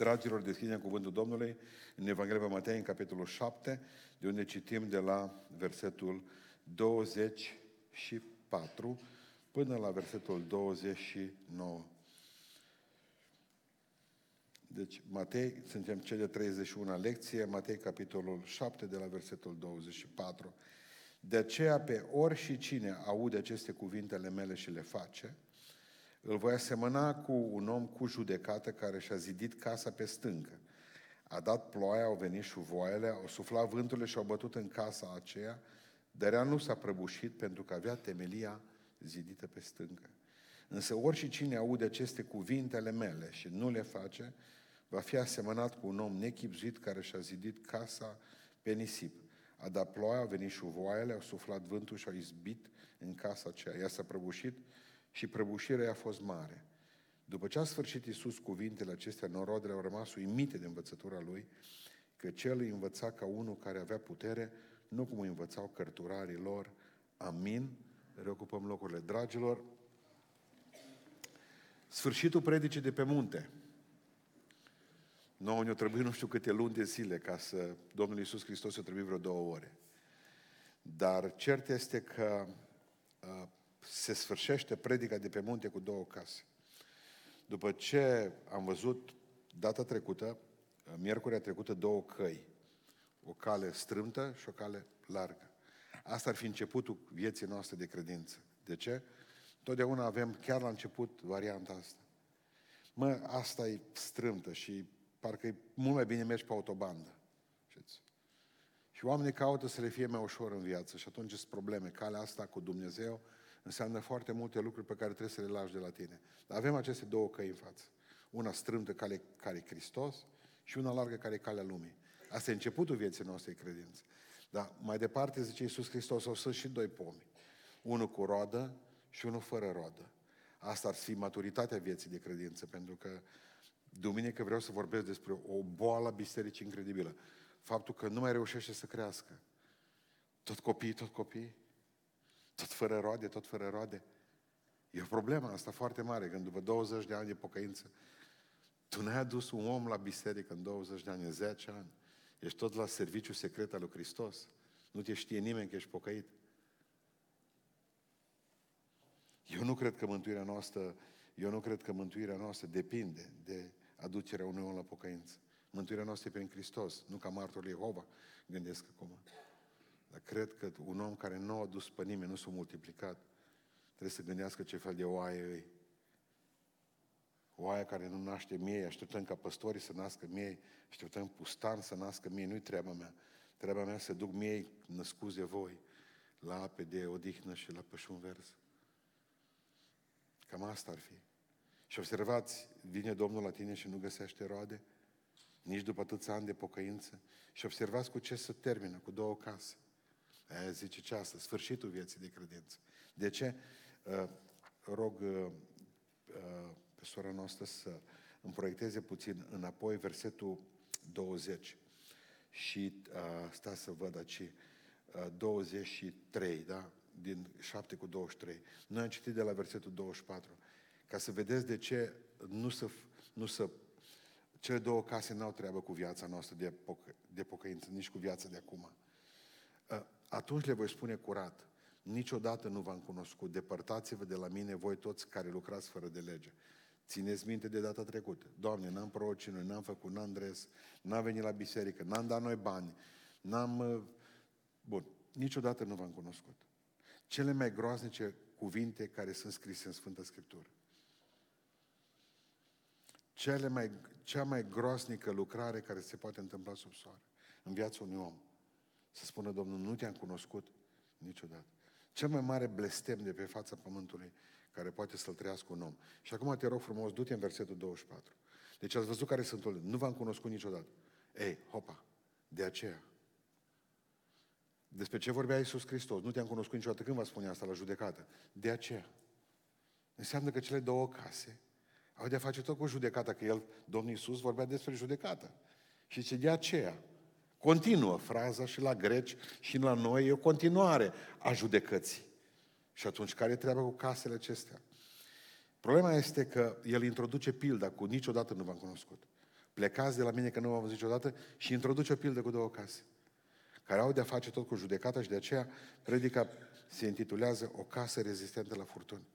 Dragilor, deschidem cuvântul Domnului în Evanghelia Matei, în capitolul 7, de unde citim de la versetul 24 până la versetul 29. Deci, Matei, suntem cele 31 lecție, Matei, capitolul 7, de la versetul 24. De aceea, pe ori și cine aude aceste cuvintele mele și le face, îl voi asemăna cu un om cu judecată care și-a zidit casa pe stâncă. A dat ploaia, au venit șuvoaiele, au suflat vânturile și au bătut în casa aceea, dar ea nu s-a prăbușit pentru că avea temelia zidită pe stâncă. Însă orice cine aude aceste cuvintele mele și nu le face, va fi asemănat cu un om nechipzuit care și-a zidit casa pe nisip. A dat ploaia, au venit șuvoaiele, au suflat vântul și au izbit în casa aceea. Ea s-a prăbușit și prăbușirea a fost mare. După ce a sfârșit Iisus cuvintele acestea, norodele au rămas uimite de învățătura lui, că cel îi învăța ca unul care avea putere, nu cum îi învățau cărturarii lor. Amin. Reocupăm locurile. Dragilor, sfârșitul predicii de pe munte. Nouă ne-o trebuie nu știu câte luni de zile ca să Domnul Iisus Hristos o trebuie vreo două ore. Dar cert este că uh, se sfârșește predica de pe munte cu două case. După ce am văzut data trecută, miercurea trecută, două căi. O cale strâmtă și o cale largă. Asta ar fi începutul vieții noastre de credință. De ce? Totdeauna avem chiar la început varianta asta. Mă, asta e strâmtă și parcă e mult mai bine mergi pe autobandă. Știți? Și oamenii caută să le fie mai ușor în viață și atunci sunt probleme. Calea asta cu Dumnezeu înseamnă foarte multe lucruri pe care trebuie să le lași de la tine. Dar avem aceste două căi în față. Una strâmtă care, care e Hristos și una largă care e calea lumii. Asta e începutul vieții noastre credință. Dar mai departe, zice Iisus Hristos, au sunt și doi pomi. Unul cu roadă și unul fără roadă. Asta ar fi maturitatea vieții de credință, pentru că duminică vreau să vorbesc despre o boală bisericii incredibilă. Faptul că nu mai reușește să crească. Tot copii, tot copii. Tot fără roade, tot fără roade. E o problemă asta foarte mare, când după 20 de ani de pocăință, tu n-ai adus un om la biserică în 20 de ani, în 10 ani. Ești tot la serviciu secret al lui Hristos. Nu te știe nimeni că ești pocăit. Eu nu cred că mântuirea noastră, eu nu cred că mântuirea noastră depinde de aducerea unui om la pocăință. Mântuirea noastră e prin Hristos, nu ca martorul Jehova, gândesc acum. Dar cred că un om care nu a dus pe nimeni, nu s-a multiplicat, trebuie să gândească ce fel de oaie îi. Oaia care nu naște miei, așteptăm ca păstorii să nască miei, așteptăm pustan să nască miei, nu-i treaba mea. Treaba mea să duc miei născuți de voi la ape de odihnă și la pășun vers. Cam asta ar fi. Și observați, vine Domnul la tine și nu găsește roade, nici după atâția ani de pocăință. Și observați cu ce se termină, cu două case. Aia zice ce asta, sfârșitul vieții de credință. De ce? Uh, rog uh, uh, pe sora noastră să îmi proiecteze puțin înapoi versetul 20 și uh, sta să văd aici uh, 23, da? Din 7 cu 23. Noi am citit de la versetul 24. Ca să vedeți de ce nu să, nu să cele două case n-au treabă cu viața noastră de, pocă, de pocăință, nici cu viața de acum. Uh, atunci le voi spune curat, niciodată nu v-am cunoscut, depărtați-vă de la mine voi toți care lucrați fără de lege. Țineți minte de data trecută. Doamne, n-am prorocit noi, n-am făcut, n-am dres, n-am venit la biserică, n-am dat noi bani, n-am... Uh, bun, niciodată nu v-am cunoscut. Cele mai groaznice cuvinte care sunt scrise în Sfânta Scriptură. Cele mai, cea mai groaznică lucrare care se poate întâmpla sub soare în viața unui om. Să spună Domnul, nu te-am cunoscut niciodată. Cel mai mare blestem de pe fața pământului care poate să-l trăiască un om. Și acum te rog frumos, du-te în versetul 24. Deci ați văzut care sunt Nu v-am cunoscut niciodată. Ei, hopa, de aceea. Despre ce vorbea Iisus Hristos? Nu te-am cunoscut niciodată. Când vă spune asta la judecată? De aceea. Înseamnă că cele două case au de a face tot cu judecata, că el, Domnul Iisus, vorbea despre judecată. Și ce de aceea. Continuă fraza și la greci și la noi, e o continuare a judecății. Și atunci, care e treaba cu casele acestea? Problema este că el introduce pilda cu niciodată nu v-am cunoscut. plecați de la mine că nu v-am văzut niciodată și introduce o pildă cu două case, care au de-a face tot cu judecata și de aceea predica se intitulează O casă rezistentă la furtuni.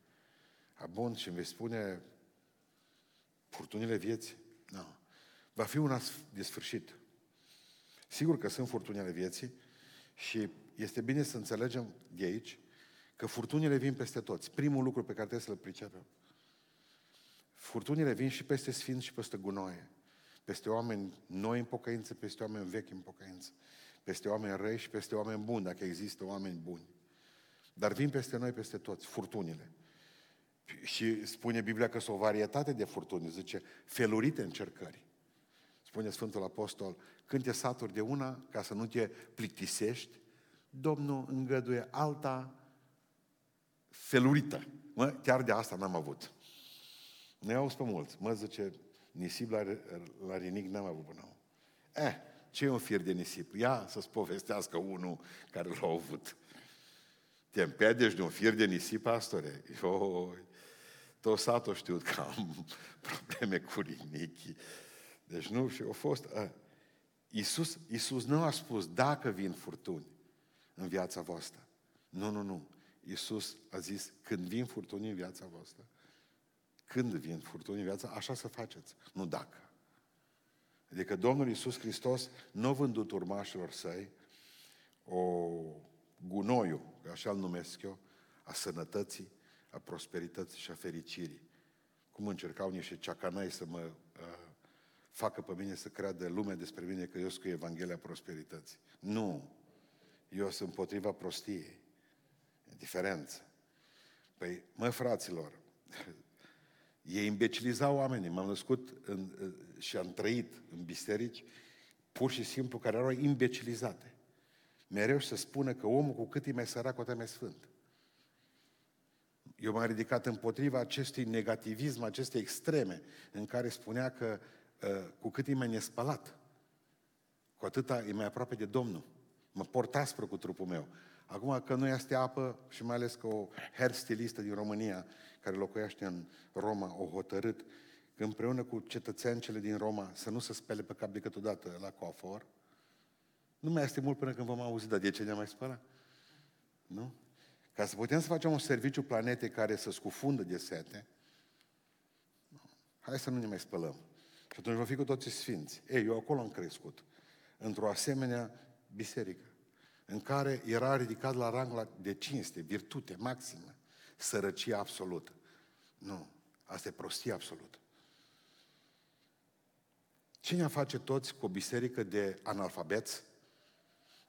A, bun, și îmi vei spune furtunile vieții? Nu. No. Va fi una de sfârșit. Sigur că sunt furtunile vieții și este bine să înțelegem de aici că furtunile vin peste toți. Primul lucru pe care trebuie să-l pricepem. Furtunile vin și peste sfinți și peste gunoaie. Peste oameni noi în pocăință, peste oameni vechi în pocăință. Peste oameni răi și peste oameni buni, dacă există oameni buni. Dar vin peste noi, peste toți, furtunile. Și spune Biblia că sunt o varietate de furtuni, zice, felurite încercări. Spune Sfântul Apostol, când te saturi de una, ca să nu te plictisești, Domnul îngăduie alta felurită. Mă, chiar de asta n-am avut. Ne au pe mulți. Mă, zice, nisip la, la rinic n-am avut până acum. Eh, ce e un fir de nisip? Ia să-ți povestească unul care l-a avut. Te împedești de un fir de nisip, pastore? Eu, tot satul știut că am probleme cu rinichii. Deci nu, și au fost... A, Iisus, Iisus nu a spus dacă vin furtuni în viața voastră. Nu, nu, nu. Iisus a zis, când vin furtuni în viața voastră, când vin furtuni în viața, așa să faceți, nu dacă. Adică Domnul Iisus Hristos nu a vândut urmașilor săi o gunoiu, așa îl numesc eu, a sănătății, a prosperității și a fericirii. Cum încercau niște ceacanai să mă uh, facă pe mine să creadă lumea despre mine că eu sunt cu Evanghelia prosperității. Nu. Eu sunt împotriva prostiei. E diferență. Păi, mă, fraților, ei imbecilizau oamenii. M-am născut în, și am trăit în biserici pur și simplu care erau imbecilizate. Mereu să spună că omul cu cât e mai sărac, cu atât mai sfânt. Eu m-am ridicat împotriva acestui negativism, acestei extreme, în care spunea că uh, cu cât e mai nespălat, cu atâta e mai aproape de Domnul. Mă port aspră cu trupul meu. Acum că nu este apă și mai ales că o hairstylistă din România care locuiește în Roma o hotărât că împreună cu cetățeancele din Roma să nu se spele pe cap decât odată la coafor, nu mai este mult până când vom auzi, dar de ce ne mai spăla? Nu? Ca să putem să facem un serviciu planetei care să scufundă de sete, hai să nu ne mai spălăm. Și atunci vom fi cu toții sfinți. Ei, eu acolo am crescut. Într-o asemenea biserică în care era ridicat la rang de cinste, virtute maximă, sărăcie absolută. Nu, asta e prostie absolută. Cine face toți cu o biserică de analfabeți,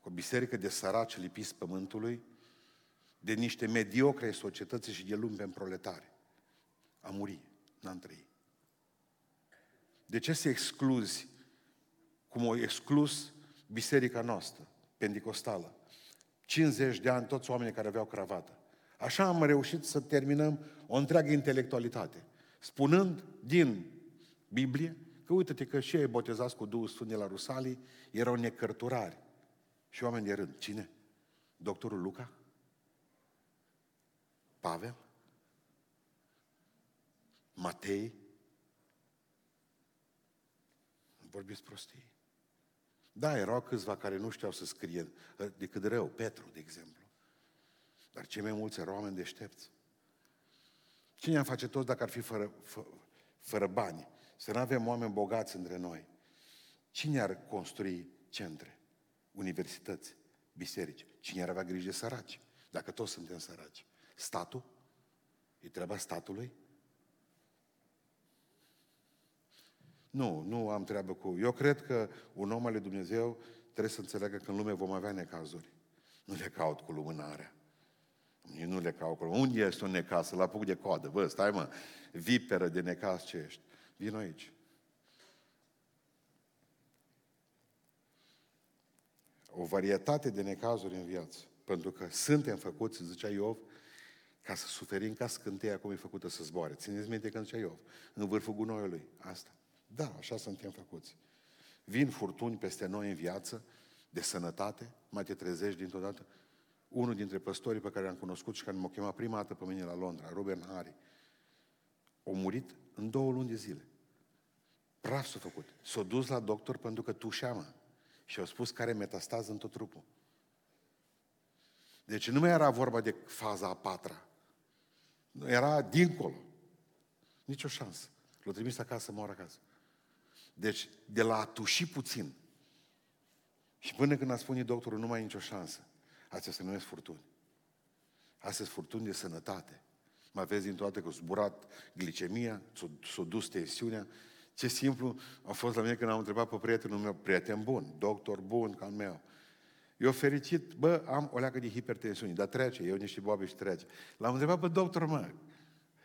cu o biserică de săraci lipiți pământului, de niște mediocre societății și de lumpe proletare? A muri, n-am trăit. De ce să excluzi, cum o exclus biserica noastră? pentecostală. 50 de ani, toți oamenii care aveau cravată. Așa am reușit să terminăm o întreagă intelectualitate. Spunând din Biblie că uite-te că și ei botezați cu Duhul Sfânt de la Rusalii erau necărturari. Și oameni de rând. Cine? Doctorul Luca? Pavel? Matei? Vorbiți prostii. Da, erau câțiva care nu știau să scrie ă, decât rău, Petru, de exemplu. Dar cei mai mulți erau oameni deștepți. Cine am face toți dacă ar fi fără, fă, fără bani? Să nu avem oameni bogați între noi. Cine ar construi centre, universități, biserici? Cine ar avea grijă de săraci? Dacă toți suntem săraci. Statul? E treaba statului? Nu, nu am treabă cu... Eu cred că un om al lui Dumnezeu trebuie să înțeleagă că în lume vom avea necazuri. Nu le caut cu lumânarea. Eu nu le caut cu Unde ești un necaz? Să-l apuc de coadă. Bă, stai mă, viperă de necaz ce ești. Vino aici. O varietate de necazuri în viață. Pentru că suntem făcuți, zicea Iov, ca să suferim ca scânteia cum e făcută să zboare. Țineți minte când zicea Iov, în vârful gunoiului. Asta. Da, așa suntem făcuți. Vin furtuni peste noi în viață, de sănătate, mai te trezești dintr-o dată. Unul dintre păstorii pe care l-am cunoscut și care m-a chemat prima dată pe mine la Londra, Ruben Hari, a murit în două luni de zile. Praf s-a făcut. S-a dus la doctor pentru că tușeamă. Și au spus că are metastază în tot trupul. Deci nu mai era vorba de faza a patra. Era dincolo. Nici o șansă. L-a trimis acasă să moară acasă. Deci, de la a tuși puțin, și până când a spune doctorul, nu mai e nicio șansă, astea se numesc furtuni. Astea sunt furtuni de sănătate. Mă vezi dintr-o dată că s-a zburat glicemia, s-a dus tensiunea. Ce simplu a fost la mine când am întrebat pe prietenul meu, prieten bun, doctor bun ca al meu. Eu fericit, bă, am o leacă de hipertensiune, dar trece, eu niște boabe și trece. L-am întrebat pe doctor, mă,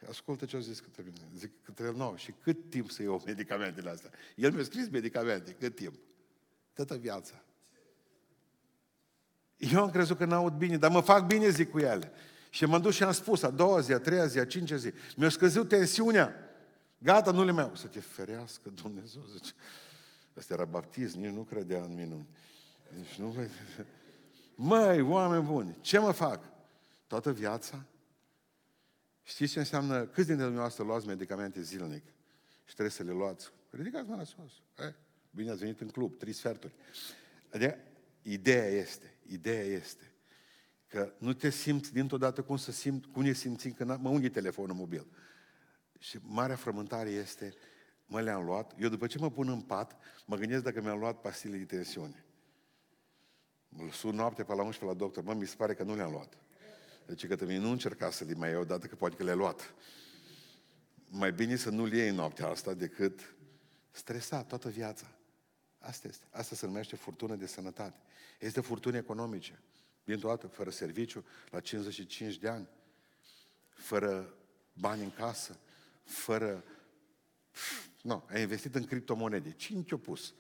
ascultă ce au zis către mine. Zic către el, nu, și cât timp să iau medicamentele astea? El mi-a scris medicamente, cât timp? Toată viața. Eu am crezut că n-aud bine, dar mă fac bine, zic cu ele. Și m-am dus și am spus, a doua zi, a treia zi, a cincea zi, mi-a scăzut tensiunea. Gata, nu le mai... Să te ferească Dumnezeu, zice. Asta era baptism, nici nu credea în minuni. Deci nu... Măi, oameni buni, ce mă fac? Toată viața? Știți ce înseamnă? Câți dintre dumneavoastră luați medicamente zilnic? Și trebuie să le luați. Ridicați mâna sus. Eh, bine ați venit în club, trei sferturi. Adică, ideea este, ideea este că nu te simți dintr-o dată cum să simt, cum ne simțim când mă unghi telefonul mobil. Și marea frământare este, mă le-am luat, eu după ce mă pun în pat, mă gândesc dacă mi-am luat pastile de tensiune. Mă sun noapte pe la 11 la doctor, mă, mi se pare că nu le-am luat. Deci că mine nu încerca să le mai iau, dată că poate că le-a luat. Mai bine să nu le iei noaptea asta decât stresat toată viața. Asta este. Asta se numește furtună de sănătate. Este furtuni economice. Dintr-o dată, fără serviciu, la 55 de ani, fără bani în casă, fără... Nu, ai investit în criptomonede. Cine te-a pus?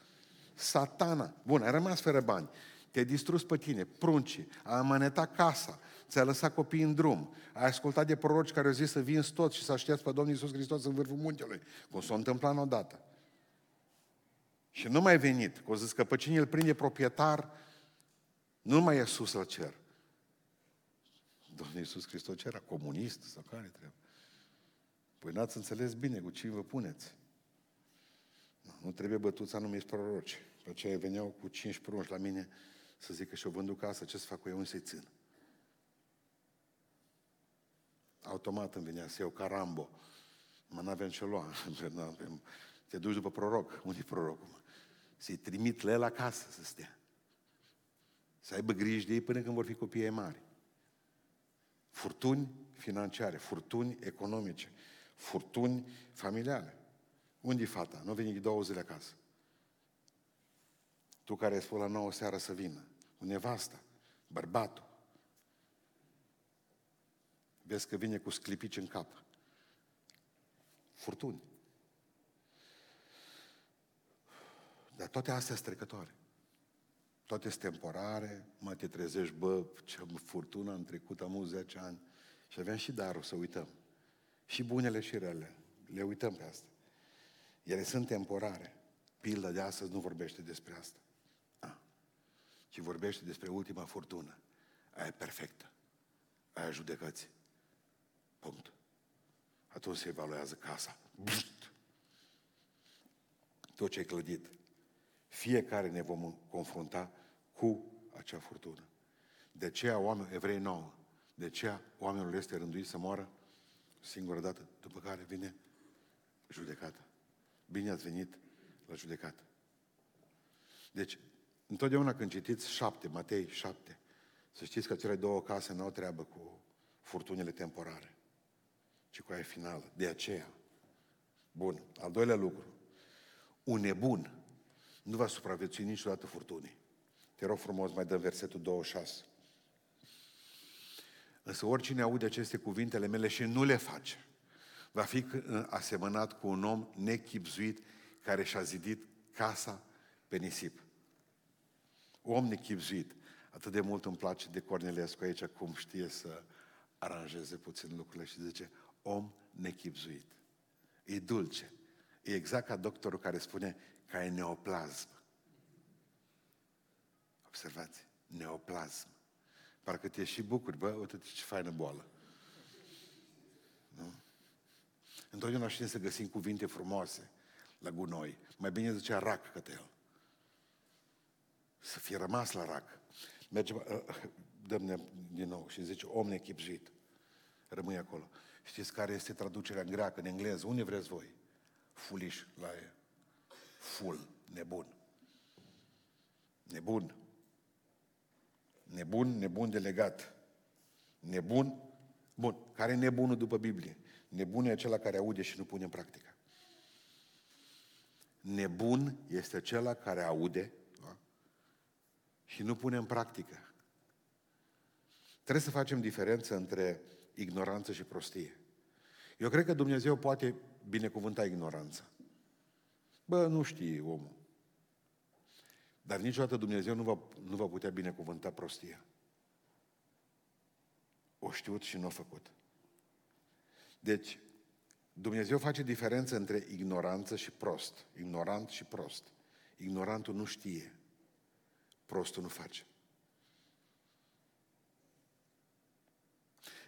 Satana. Bun, ai rămas fără bani. Te-ai distrus pe tine, prunci, ai amanetat casa, ți-a lăsat copiii în drum, ai ascultat de proroci care au zis să vinzi tot și să aștepți pe Domnul Iisus Hristos în vârful muntelui, cum s-a întâmplat odată. Și nu mai venit, că au zis că pe cine îl prinde proprietar, nu mai e sus la cer. Domnul Iisus Hristos ce era? Comunist sau care trebuie? Păi n-ați înțeles bine cu cine vă puneți. Nu, nu trebuie bătuți anumiți proroci. Pe aceea veneau cu cinci prunci la mine să zică și-o vândut casă, ce să fac cu eu, să-i țin? Automat îmi venea să iau ca Rambo. Mă, n-avem ce lua. Te duci după proroc. Unde e prorocul? Să-i trimit le la casă să stea. Să aibă grijă de ei până când vor fi copii mari. Furtuni financiare, furtuni economice, furtuni familiale. Unde e fata? Nu vine două zile acasă. Tu care ai spus la nouă seara să vină. Cu nevasta, bărbatul. Vezi că vine cu sclipici în cap. Furtuni. Dar toate astea sunt trecătoare. Toate sunt temporare, mă te trezești, bă, ce furtună am trecut, am 10 ani. Și aveam și darul să uităm. Și bunele și rele. Le uităm pe asta. Ele sunt temporare. Pilda de astăzi nu vorbește despre asta. A. Ci vorbește despre ultima furtună. Aia e perfectă. Aia judecăți. Punct. Atunci se evaluează casa. Bust. Tot ce ai clădit. Fiecare ne vom confrunta cu acea furtună. De aceea oameni, evrei nouă, de aceea oamenilor este rânduit să moară singură dată, după care vine judecata. Bine ați venit la judecată. Deci, întotdeauna când citiți șapte, Matei șapte, să știți că cele două case nu au treabă cu furtunile temporare, ci cu aia finală. De aceea. Bun. Al doilea lucru. Un nebun nu va supraviețui niciodată furtunii. Te rog frumos, mai dăm versetul 26. Însă oricine aude aceste cuvintele mele și nu le face, va fi asemănat cu un om nechipzuit care și-a zidit casa pe nisip. Om nechipzuit. Atât de mult îmi place de Cornelescu aici cum știe să aranjeze puțin lucrurile și zice om nechipzuit. E dulce. E exact ca doctorul care spune că ai neoplasm. Observați, neoplasm. Parcă te și bucuri, bă, uite ce faină boală. Nu? Întotdeauna știm să găsim cuvinte frumoase la gunoi. Mai bine zicea rac către el. Să fie rămas la rac. Merge, uh, dăm din nou și zice, om nechipzuit. Rămâi acolo. Știți care este traducerea în greacă, în engleză? Unde vreți voi? Fuliș la e. Ful, nebun. Nebun. Nebun, nebun de legat. Nebun, bun. Care e nebunul după Biblie? Nebun e acela care aude și nu pune în practică. Nebun este acela care aude da? Și nu pune în practică. Trebuie să facem diferență între ignoranță și prostie. Eu cred că Dumnezeu poate binecuvânta ignoranța. Bă, nu știe omul. Dar niciodată Dumnezeu nu va, nu va putea binecuvânta prostia. O știut și nu a făcut. Deci, Dumnezeu face diferență între ignoranță și prost. Ignorant și prost. Ignorantul nu știe. Prostul nu face.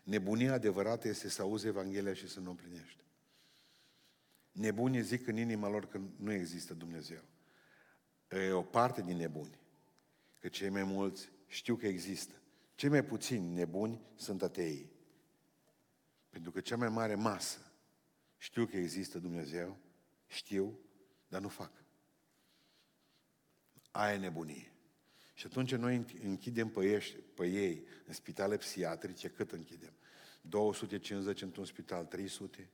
Nebunia adevărată este să auzi Evanghelia și să nu o împlinești. Nebunii zic în inima lor că nu există Dumnezeu. E o parte din nebuni. Că cei mai mulți știu că există. Cei mai puțini nebuni sunt atei. Pentru că cea mai mare masă știu că există Dumnezeu, știu, dar nu fac. Aia e nebunie. Și atunci noi închidem pe ei, pe ei în spitale psihiatrice, cât închidem? 250 într-un spital, 300?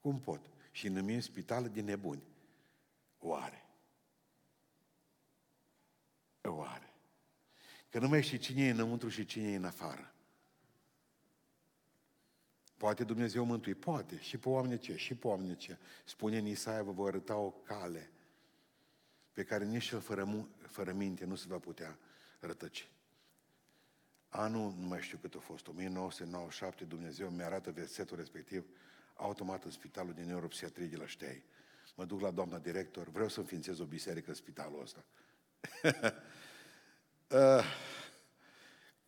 Cum pot? Și numim spitale de nebuni. Oare? Oare? Că nu mai știi cine e înăuntru și cine e în afară. Poate Dumnezeu mântui? Poate. Și pe oameni ce? Și pe oameni ce? Spune în Isaia, vă voi arăta o cale pe care nici cel fără, fără minte nu se va putea rătăci. Anul, nu mai știu cât a fost, 1997, Dumnezeu mi arată versetul respectiv, automat în spitalul de neuropsiatrie de la Ștei. Mă duc la doamna director, vreau să înființez o biserică în spitalul ăsta. uh,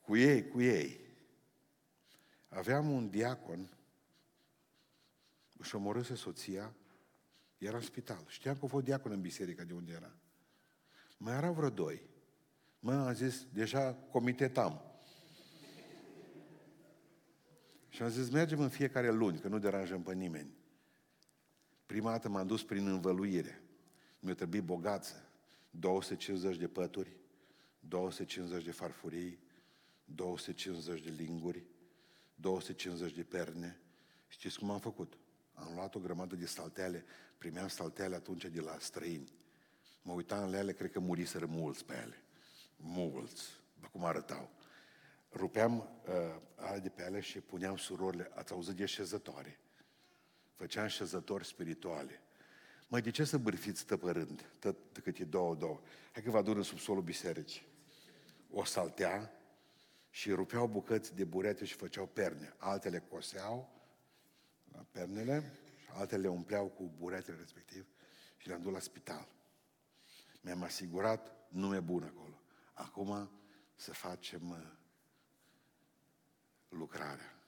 cu ei, cu ei. Aveam un diacon, își omorâse soția, era în spital. Știam că a fost diacon în biserica de unde era. Mai erau vreo doi. Mă, am zis, deja comitetam. Și am zis, mergem în fiecare luni, că nu deranjăm pe nimeni. Prima dată m-am dus prin învăluire. Mi-a trebuit bogață. 250 de pături, 250 de farfurii, 250 de linguri, 250 de perne. Știți cum am făcut? Am luat o grămadă de saltele, primeam saltele atunci de la străini. Mă uitam la ele, cred că muriseră mulți pe ele. Mulți, după cum arătau. Rupeam uh, ale de pe ele și puneam surorile, ați auzit de șezătoare. Făceam șezători spirituale. Măi, de ce să bârfiți tăpărând, tot cât e două, două? Hai că vă adun în subsolul bisericii. O saltea și rupeau bucăți de burete și făceau perne. Altele coseau la pernele, altele le umpleau cu buretele respectiv și le-am dus la spital. Mi-am asigurat nume bun acolo. Acum să facem uh, lucrarea.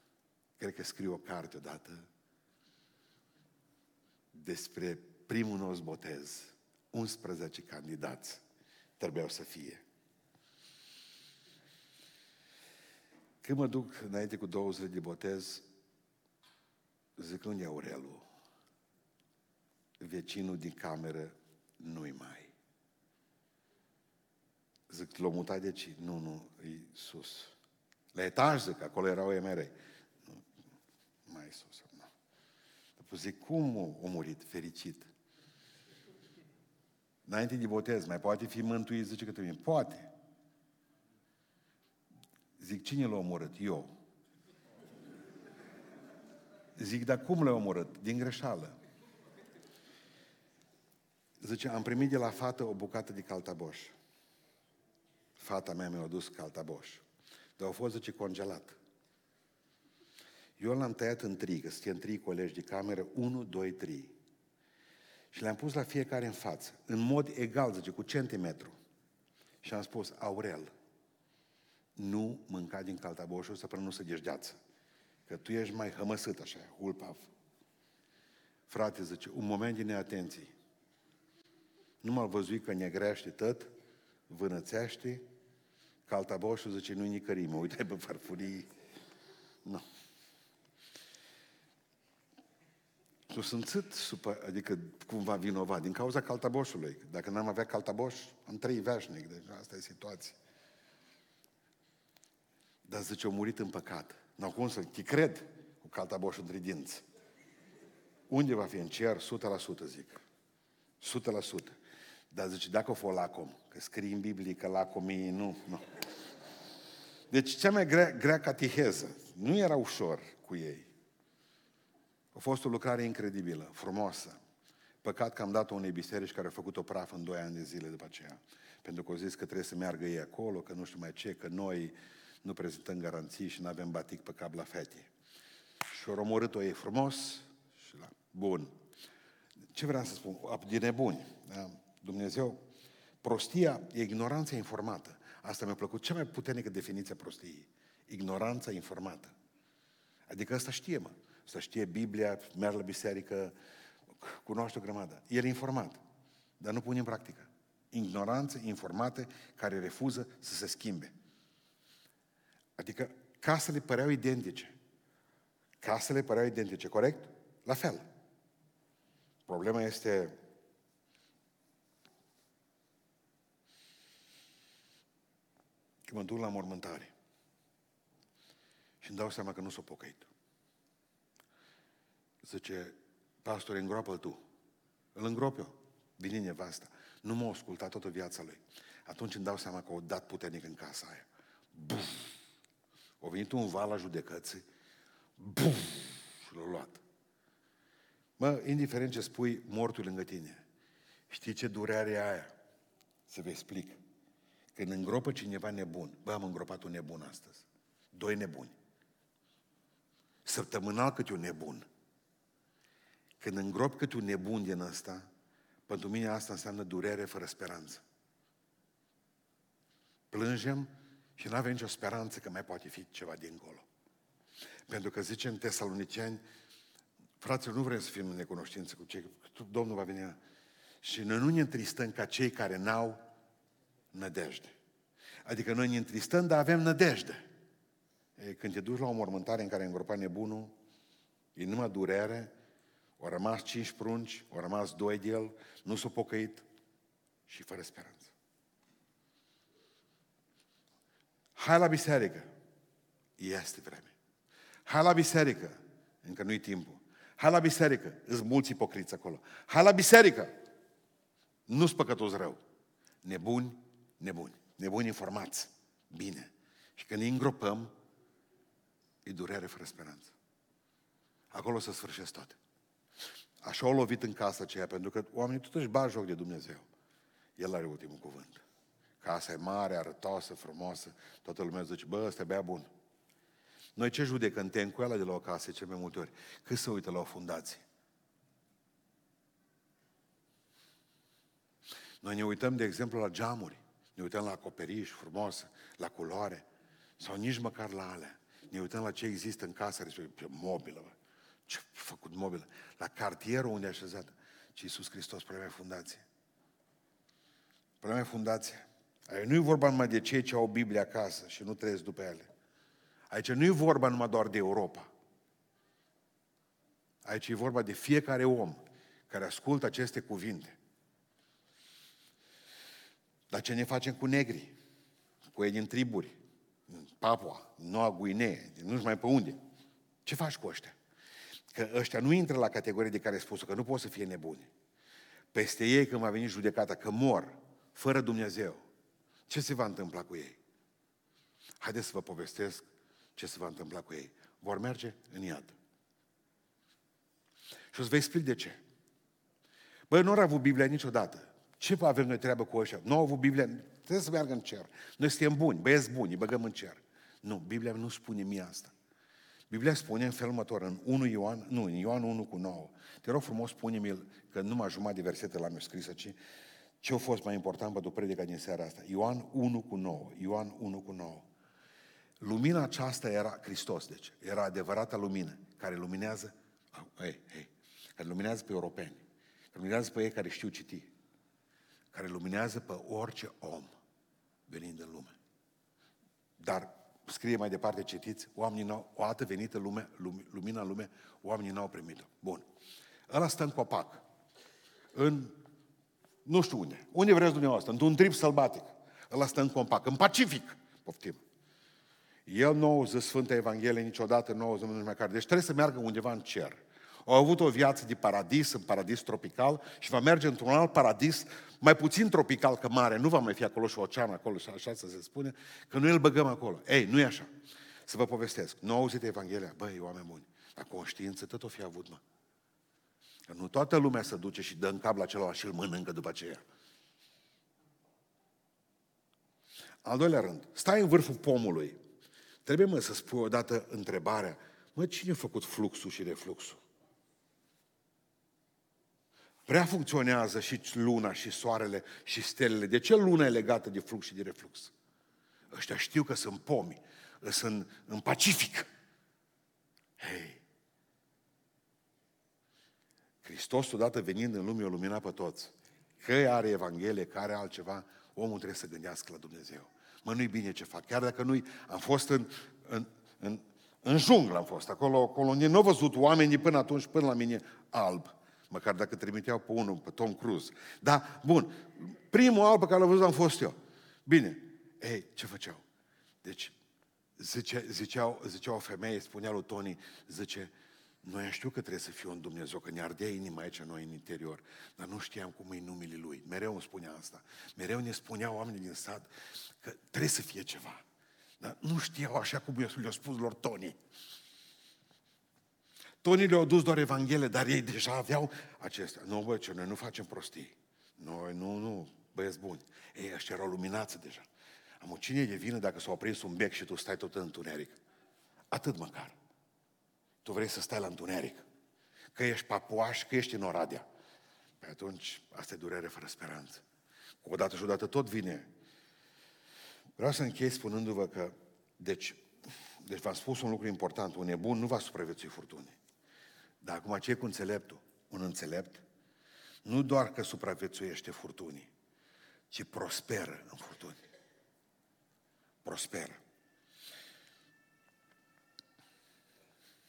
Cred că scriu o carte odată despre primul nostru botez. 11 candidați trebuiau să fie. Când mă duc înainte cu două zile de botez, zic, unde e Aurelu? Vecinul din cameră nu-i mai. Zic, l-o mutat de ce? Nu, nu, e sus. La etaj, zic, acolo erau emerei. Nu, mai sus. Nu. După zic, cum a murit? Fericit. Înainte de botez, mai poate fi mântuit? Zice că trebuie. Poate. Zic, cine l-a omorât? Eu. Zic, dar cum l-a omorât? Din greșeală. Zice, am primit de la fată o bucată de caltaboș. Fata mea mi-a dus caltaboș. Dar au fost, zice, congelat. Eu l-am tăiat în trei, că în trei colegi de cameră, 1, 2, 3. Și le-am pus la fiecare în față, în mod egal, zice, cu centimetru. Și am spus, Aurel, nu mânca din caltaboșul ăsta până nu se deșdeață. Că tu ești mai hămăsât așa, ulpav. Frate, zice, un moment de neatenție. Nu m-a văzut că negrește tot, vânățește, caltaboșul zice, nu-i nicării, mă uite pe farfurii. Nu. S-a simțit, supă, adică cumva vinovat, din cauza caltaboșului. Dacă n-am avea caltaboș, am trăit veșnic, deci asta e situația. Dar zice, au murit în păcat. N-au cum să te cred cu caltaboșul între dinți. Unde va fi în cer? 100% zic. 100%. Dar zice, dacă o fost lacom, că scrie în Biblie că lacomii nu, nu. Deci cea mai grea, grea catiheză, nu era ușor cu ei. A fost o lucrare incredibilă, frumoasă. Păcat că am dat-o unei biserici care a făcut-o praf în doi ani de zile după aceea. Pentru că au zis că trebuie să meargă ei acolo, că nu știu mai ce, că noi nu prezentăm garanții și nu avem batic pe cap la fete. Și au omorât-o ei frumos și la bun. Ce vreau să spun? Din nebuni. Da? Dumnezeu, prostia e ignoranța informată. Asta mi-a plăcut. Cea mai puternică definiție a prostiei. Ignoranța informată. Adică asta știe, mă. Asta știe Biblia, merge la biserică, cunoaște o grămadă. El e informat, dar nu pune în practică. Ignoranță informată care refuză să se schimbe. Adică casele păreau identice. Casele păreau identice, corect? La fel. Problema este că mă duc la mormântare și îmi dau seama că nu s-o pocăit. Zice, pastore, îngroapă tu. Îl îngrop eu. Vine nevasta. Nu m-a ascultat toată viața lui. Atunci îmi dau seama că o dat puternic în casa aia. Buf! A venit un val la judecății. Buf! Și l-a luat. Mă, indiferent ce spui, mortul lângă tine. Știi ce durere e aia? Să vă explic. Când îngropă cineva nebun, bă, am îngropat un nebun astăzi. Doi nebuni. Săptămânal câte un nebun. Când îngrop câte un nebun din ăsta, pentru mine asta înseamnă durere fără speranță. Plângem și nu avem nicio speranță că mai poate fi ceva dincolo. Pentru că zice în Tesaloniceni, fraților, nu vrem să fim în necunoștință cu cei, Domnul va veni și noi nu ne întristăm ca cei care n-au nădejde. Adică noi ne întristăm, dar avem nădejde. E, când te duci la o mormântare în care e îngropat nebunul, e numai durere, au rămas cinci prunci, au rămas doi de el, nu s-au pocăit și fără speranță. Hai la biserică. Este vreme. Hai la biserică. Încă nu-i timpul. Hai la biserică. Îți mulți ipocriți acolo. Hai la biserică. Nu-s păcătos rău. Nebuni, nebuni. Nebuni informați. Bine. Și când îi îngropăm, e durere fără speranță. Acolo să sfârșesc toate. Așa au lovit în casa aceea, pentru că oamenii tot își bag joc de Dumnezeu. El are ultimul cuvânt. Casa e mare, arătoasă, frumoasă, toată lumea zice, bă, ăsta e bea bun. Noi ce judecăm tencuiala de la o casă cel mai multe ori? Cât să uită la o fundație? Noi ne uităm, de exemplu, la geamuri, ne uităm la acoperiș frumos, la culoare, sau nici măcar la alea. Ne uităm la ce există în casă, pe mobilă, bă. Ce a făcut mobilă? La cartierul unde a așezat. Ce Iisus Hristos, problema fundație. Problema fundație. Aici nu e vorba numai de cei ce au Biblia acasă și nu trăiesc după ele. Aici nu e vorba numai doar de Europa. Aici e vorba de fiecare om care ascultă aceste cuvinte. Dar ce ne facem cu negri? Cu ei din triburi? Papua, Noua Guinee, nu știu mai pe unde. Ce faci cu ăștia? Că ăștia nu intră la categorie de care ai spus că nu pot să fie nebuni. Peste ei când va veni judecata, că mor, fără Dumnezeu, ce se va întâmpla cu ei? Haideți să vă povestesc ce se va întâmpla cu ei. Vor merge în iad. Și o să vă explic de ce. Băi, nu au avut Biblia niciodată. Ce avem noi treabă cu ăștia? Nu au avut Biblia, trebuie să meargă în cer. Noi suntem buni, băieți buni, îi băgăm în cer. Nu, Biblia nu spune mie asta. Biblia spune în felul următor, în 1 Ioan, nu, în Ioan 1 cu 9. Te rog frumos, spune-mi, că numai jumătate de versete l-am scris aici, ce a fost mai important pentru predica din seara asta? Ioan 1 cu 9. Ioan 1 cu 9. Lumina aceasta era Hristos, deci era adevărata lumină care luminează, hei, hei, care luminează pe europeni, care luminează pe ei care știu citi. Care luminează pe orice om venind în lume. Dar scrie mai departe, citiți, oamenii n-au, o dată venită lume, lumina în lume, oamenii n-au primit-o. Bun. Ăla stă în copac. În, nu știu unde. Unde vreți dumneavoastră? Într-un trip sălbatic. Ăla stă în copac. În Pacific. Poftim. El nu auză Sfânta Evanghelie niciodată, nu auză nici măcar. Deci trebuie să meargă undeva în cer. Au avut o viață de paradis, în paradis tropical și va merge într-un alt paradis mai puțin tropical că mare, nu va mai fi acolo și ocean acolo și așa să se spune, că noi îl băgăm acolo. Ei, nu e așa. Să vă povestesc. Nu auzit Evanghelia? Băi, oameni buni, la conștiință tot o fi avut, mă. Că nu toată lumea se duce și dă în cap la celălalt și îl mănâncă după aceea. Al doilea rând, stai în vârful pomului. Trebuie, mă, să spui odată întrebarea, mă, cine a făcut fluxul și refluxul? Prea funcționează și luna, și soarele, și stelele. De ce luna e legată de flux și de reflux? Ăștia știu că sunt pomi, sunt în Pacific. Hei! Hristos odată venind în lume o lumina pe toți. Că are Evanghelie, că are altceva, omul trebuie să gândească la Dumnezeu. Mă, nu-i bine ce fac. Chiar dacă nu-i... Am fost în, în, în, în junglă, am fost acolo, acolo unde nu au văzut oamenii până atunci, până la mine, alb. Măcar dacă trimiteau pe unul, pe Tom Cruise. Da, bun. Primul alb pe care l-am văzut am fost eu. Bine. Ei, ce făceau? Deci, zice, ziceau, zicea o femeie, spunea lui Tony, zice, noi știu că trebuie să fie un Dumnezeu, că ne ardea inima aici noi în interior, dar nu știam cum e numele Lui. Mereu îmi spunea asta. Mereu ne spuneau oamenii din sat că trebuie să fie ceva. Dar nu știau așa cum le-a spus lor Tony. Tony le-au dus doar Evanghelie, dar ei deja aveau acestea. Nu, bă, ce noi nu facem prostii. Noi, nu, nu, băieți buni. Ei, ăștia erau luminați deja. Am cine e de vină dacă s-a oprins un bec și tu stai tot în întuneric? Atât măcar. Tu vrei să stai la întuneric. Că ești papuaș, că ești în Oradea. Păi atunci, asta e durere fără speranță. Cu o dată și o dată tot vine. Vreau să închei spunându-vă că, deci, deci v-am spus un lucru important, un nebun nu va supraviețui furtunii. Dar acum ce e cu înțeleptul? Un înțelept nu doar că supraviețuiește furtunii, ci prosperă în furtuni. Prosperă.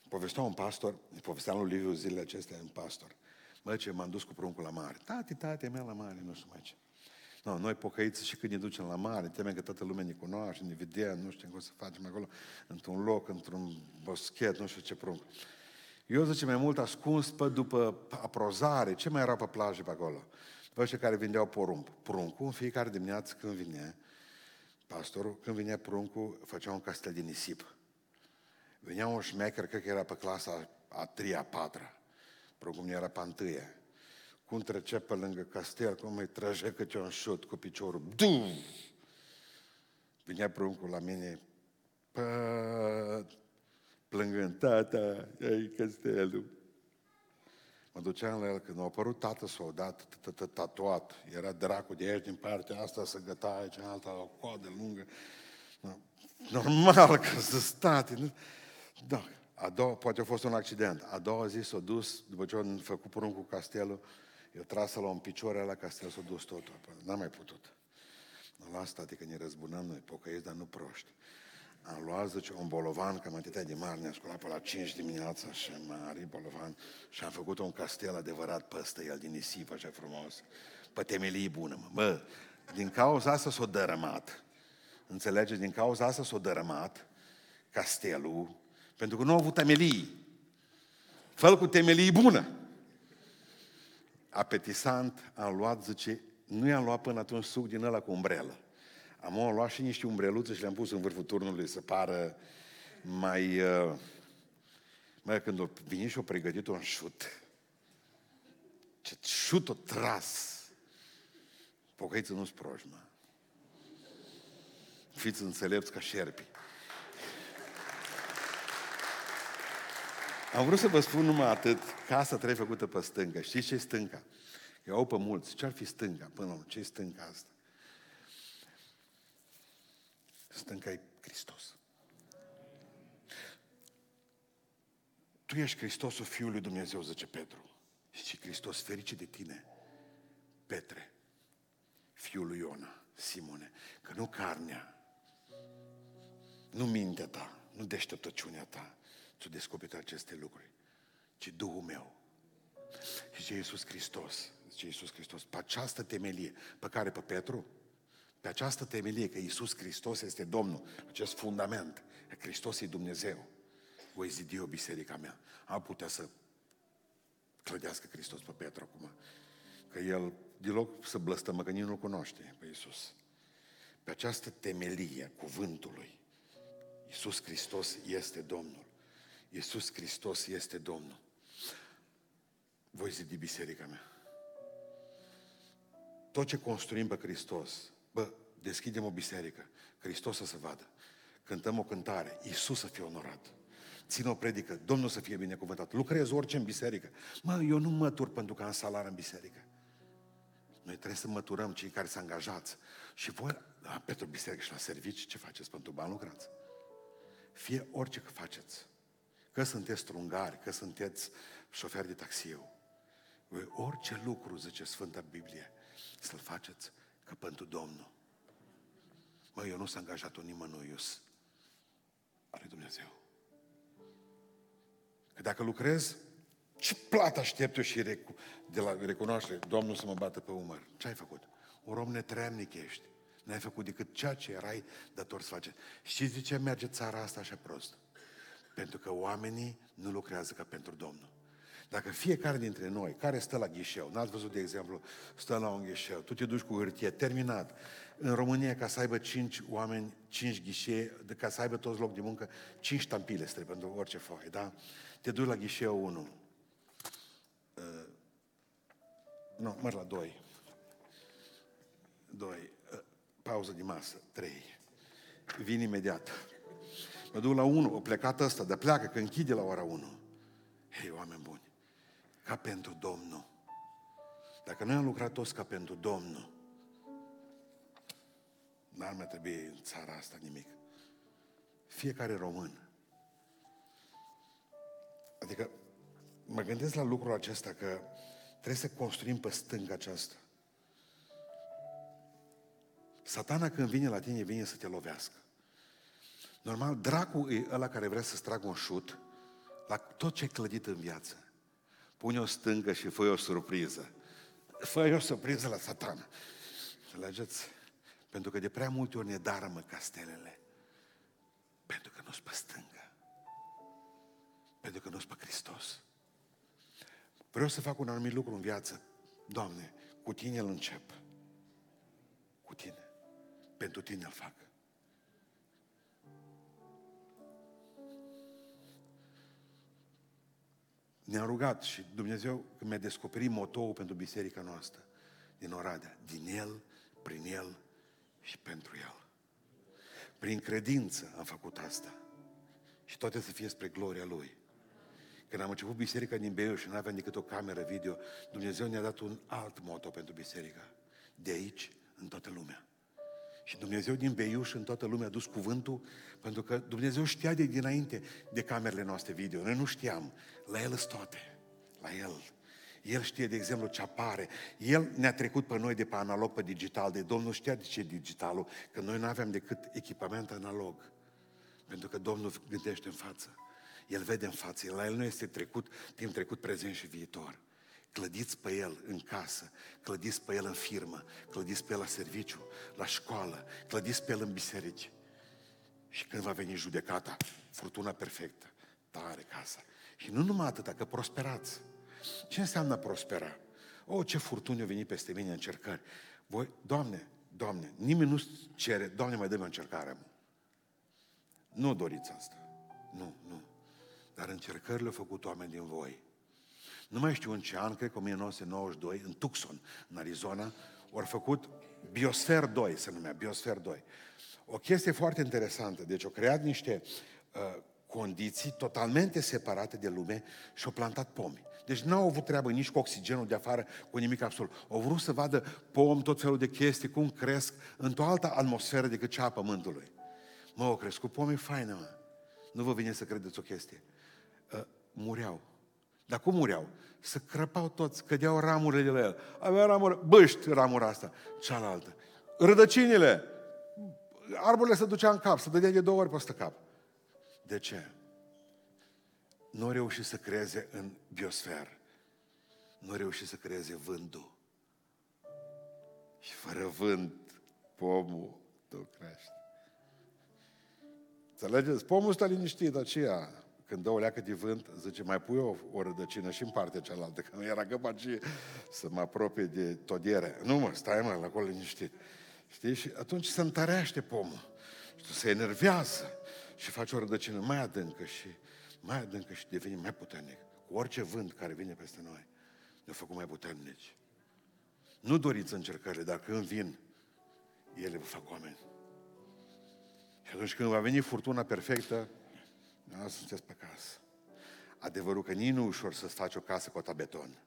Povestea un pastor, povestea lui Liviu zilele acestea, un pastor. Mă, ce m-am dus cu pruncul la mare. Tati, tati, mea la mare, nu știu mai ce. No, noi pocăiți și când ne ducem la mare, temem că toată lumea ne cunoaște, ne vedea, nu știu cum să facem acolo, într-un loc, într-un boschet, nu știu ce prunc. Eu, zice, mai mult ascuns pe după aprozare, ce mai era pe plajă pe acolo? Pe ăștia care vindeau porumb. Pruncul, în fiecare dimineață când vine, pastorul, când vinea pruncul, făcea un castel de nisip. Venea un șmecher, cred că era pe clasa a treia, a patra. Pruncul nu era pe întâia. Cum trecea pe lângă castel, cum îi trăgea câte un șut cu piciorul. Du! Vinea pruncul la mine, pă, plângând, tata, ai castelul. Mă duceam la el, când a apărut tată s-a dat tatuat, era dracu de aici, din partea asta, să găta aici, în alta, o coadă lungă. Normal că să state. Da, a doua, poate a fost un accident. A doua zi s-a dus, după ce a făcut poruncul castelul, eu trasă la un picior la castel, s-a dus totul. N-a mai putut. La asta, adică ne răzbunăm noi, pocăiți, dar nu proști. Am luat, zice, un bolovan, cam atâtea de mare, ne-a sculat pe la 5 dimineața și mare bolovan și am făcut un castel adevărat pe ăsta, el din nisip, așa frumos, pe temelii bună, mă. Bă, din cauza asta s-a dărâmat. Înțelegeți? Din cauza asta s-a dărâmat castelul, pentru că nu au avut temelii. fă cu temelii bună. Apetisant, am luat, zice, nu i-am luat până atunci suc din ăla cu umbrelă. Am luat și niște umbreluțe și le-am pus în vârful turnului să pară mai... Uh, mai când o vine și o pregătit un șut. Ce șut o tras. Pocăiți nu-s proști, mă. Fiți înțelepți ca șerpi. Am vrut să vă spun numai atât, casa trebuie făcută pe stânga. Știți ce e stânga? Eu au pe mulți. Ce ar fi stânga? Până la ce e stânga asta? Stânga e Hristos. Tu ești Hristosul Fiului Dumnezeu, zice Petru. Și Hristos ferice de tine, Petre. fiul lui Iona, Simone, că nu carnea, nu mintea ta, nu deșteptăciunea ta, ți-o descoperit aceste lucruri, ci Duhul meu. Și ce Iisus Hristos, zice Iisus Hristos, pe această temelie, pe care pe Petru, pe această temelie că Iisus Hristos este Domnul, acest fundament, că Hristos e Dumnezeu, voi zidi o biserica mea. Am putea să clădească Hristos pe Petru acum. Că el, deloc să blăstămă, că nici nu-L cunoaște pe Iisus. Pe această temelie cuvântului, Iisus Hristos este Domnul. Iisus Hristos este Domnul. Voi zidi biserica mea. Tot ce construim pe Hristos, bă, deschidem o biserică, Hristos să se vadă. Cântăm o cântare, Iisus să fie onorat. Țin o predică, Domnul să fie binecuvântat. Lucrez orice în biserică. Mă, eu nu mătur pentru că am salar în biserică. Noi trebuie să măturăm cei care sunt angajați. Și voi, la, pentru biserică și la servici, ce faceți pentru bani lucrați? Fie orice că faceți. Că sunteți strungari, că sunteți șoferi de taxiu. Voi orice lucru, zice Sfânta Biblie, să-l faceți ca pentru Domnul. Mă, eu nu sunt angajat-o nimănui, eu ale Dumnezeu. Că dacă lucrez, ce plată aștept eu și recu- de la recunoaștere, Domnul să mă bată pe umăr? Ce ai făcut? Un om netreamnic ești. N-ai făcut decât ceea ce erai dator să faci. Știți de ce merge țara asta așa prost? Pentru că oamenii nu lucrează ca pentru Domnul. Dacă fiecare dintre noi, care stă la ghișeu, n-ați văzut, de exemplu, stă la un ghișeu, tu te duci cu hârtie, terminat. În România, ca să aibă cinci oameni, cinci ghișee, ca să aibă toți loc de muncă, cinci ștampile trebuie pentru orice foaie, da? Te duci la ghișeu 1. Uh, nu, mă la 2. 2. Uh, pauză de masă. 3. Vin imediat. Mă duc la 1, o plecat ăsta, dar pleacă, că închide la ora 1. Hei, oameni buni, ca pentru Domnul. Dacă noi am lucrat toți ca pentru Domnul, n-ar mai trebui în țara asta nimic. Fiecare român. Adică mă gândesc la lucrul acesta că trebuie să construim pe stânga aceasta. Satana când vine la tine, vine să te lovească. Normal, dracul e ăla care vrea să-ți tragă un șut la tot ce e clădit în viață. Pune o stâncă și fă o surpriză. fă o surpriză la satana. Înțelegeți? Pentru că de prea multe ori ne darămă castelele. Pentru că nu sunt pe stânga. Pentru că nu sunt pe Hristos. Vreau să fac un anumit lucru în viață. Doamne, cu Tine îl încep. Cu Tine. Pentru Tine îl fac. Ne-a rugat și Dumnezeu când mi-a descoperit motoul pentru biserica noastră din Oradea, din El, prin El și pentru El. Prin credință am făcut asta. Și toate să fie spre gloria Lui. Când am început biserica din Beiuș și nu aveam decât o cameră video, Dumnezeu ne-a dat un alt moto pentru biserica. De aici, în toată lumea. Și Dumnezeu din Beiuș în toată lumea a dus cuvântul, pentru că Dumnezeu știa de dinainte de camerele noastre video. Noi nu știam. La El sunt toate. La El. El știe, de exemplu, ce apare. El ne-a trecut pe noi de pe analog pe digital. De Domnul știa de ce digitalul, că noi nu aveam decât echipament analog. Pentru că Domnul gândește în față. El vede în față. La El nu este trecut, timp trecut, prezent și viitor. Clădiți pe el în casă, clădiți pe el în firmă, clădiți pe el la serviciu, la școală, clădiți pe el în biserici. Și când va veni judecata, furtuna perfectă, tare casa. Și nu numai atâta, că prosperați. Ce înseamnă prospera? O, ce furtuni au venit peste mine încercări. Voi, Doamne, Doamne, nimeni nu cere, Doamne, mai dă-mi o încercare. Mă. Nu doriți asta. Nu, nu. Dar încercările au făcut oameni din voi nu mai știu în ce an, cred că 1992, în Tucson, în Arizona, au făcut Biosfer 2, se numea, Biosfer 2. O chestie foarte interesantă. Deci au creat niște uh, condiții totalmente separate de lume și au plantat pomi. Deci n-au avut treabă nici cu oxigenul de afară, cu nimic absolut. Au vrut să vadă pom, tot felul de chestii, cum cresc într-o altă atmosferă decât cea a pământului. Mă, au crescut pomii faine, mă. Nu vă vine să credeți o chestie. Uh, mureau Dar cum mureau? Să crăpau toți, cădeau ramurile de la el. Avea ramură, băști ramura asta, cealaltă. Rădăcinile, arborile se ducea în cap, se dădea de două ori peste cap. De ce? Nu a reușit să creeze în biosferă. Nu a reușit să creeze vântul. Și fără vânt, pomul nu crește. Înțelegeți? Pomul stă liniștit, aceea, când dă o leacă de vânt, zice, mai pui o, o rădăcină și în partea cealaltă, că nu era capace să mă apropie de todiere. Nu mă, stai mă, acolo liniștit. Știi? Și atunci se întărește pomul. Și tu se enervează și face o rădăcină mai adâncă și mai adâncă și devine mai puternic. Cu orice vânt care vine peste noi, ne-a făcut mai puternici. Nu doriți încercările, dar când vin, ele vă fac oameni. Și atunci când va veni furtuna perfectă, nu sunteți pe casă. Adevărul că nici nu ușor să-ți faci o casă cu o beton,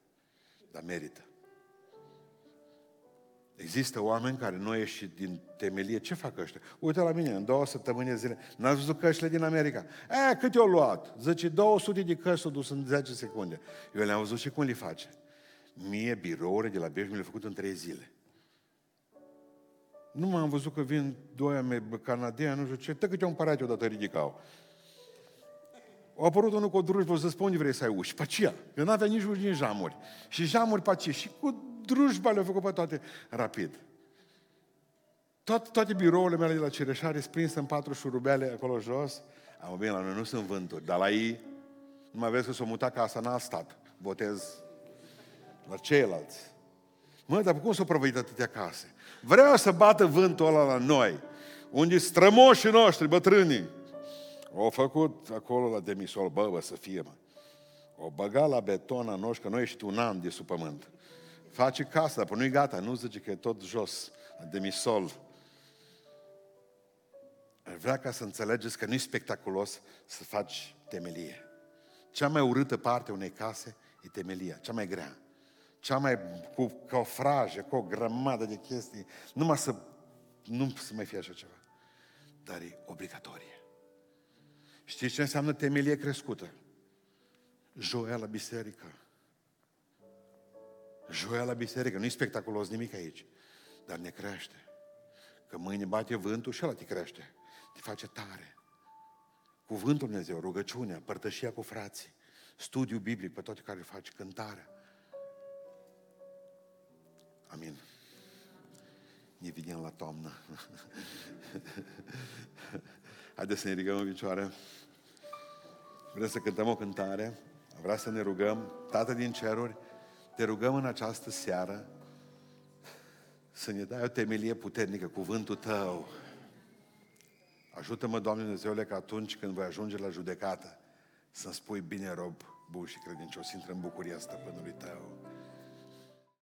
dar merită. Există oameni care nu ieși din temelie. Ce fac ăștia? Uite la mine, în două săptămâni zile. N-ați văzut căștile din America? E, cât i-au luat? Zice, 200 de căști s-au dus în 10 secunde. Eu le-am văzut și cum le face. Mie birourile de la Bej mi le-au făcut în 3 zile. Nu m-am văzut că vin doi canadieni, nu știu ce, tă câte un parat odată ridicau. Au apărut unul cu o drujbă, să spun unde vrei să ai uși. Pe aceea. Eu n-avea nici uși, nici jamuri. Și jamuri pe aceea. Și cu drujba le-au făcut pe toate rapid. Toate, toate birourile mele de la Cireșare sunt prinse în patru șurubeale acolo jos. Am bine, la noi nu sunt vânturi, dar la ei, nu mai vezi că s-o mutat casa în alt stat. Botez la ceilalți. Mă, dar cum s-au prăvăit atâtea case? Vreau să bată vântul ăla la noi, unde strămoșii noștri, bătrânii, au făcut acolo la demisol, bă, bă, să fie, mă. O băga la beton a noștri, că noi ești un an de sub pământ. Face casa, dar nu-i gata, nu zice că e tot jos, la demisol. Ar vrea ca să înțelegeți că nu e spectaculos să faci temelie. Cea mai urâtă parte a unei case e temelia, cea mai grea. Cea mai cu, cu o frajă, cu o grămadă de chestii, numai să nu să mai fie așa ceva. Dar e obligatorie. Știți ce înseamnă temelie crescută? Joia la biserică. Joia la biserică. Nu e spectaculos nimic aici. Dar ne crește. Că mâine bate vântul și ăla te crește. Te face tare. Cuvântul Dumnezeu, rugăciunea, părtășia cu frații, studiu biblic pe toate care le faci, cântarea. Amin. Ne vedem la toamnă. Haideți să ne ridicăm în picioare. Vrem să cântăm o cântare. Vreau să ne rugăm. Tată din ceruri, te rugăm în această seară să ne dai o temelie puternică, cuvântul Tău. Ajută-mă, Doamne Dumnezeule, că atunci când voi ajunge la judecată, să-mi spui bine rob, bun și credincios, intră în bucuria stăpânului Tău.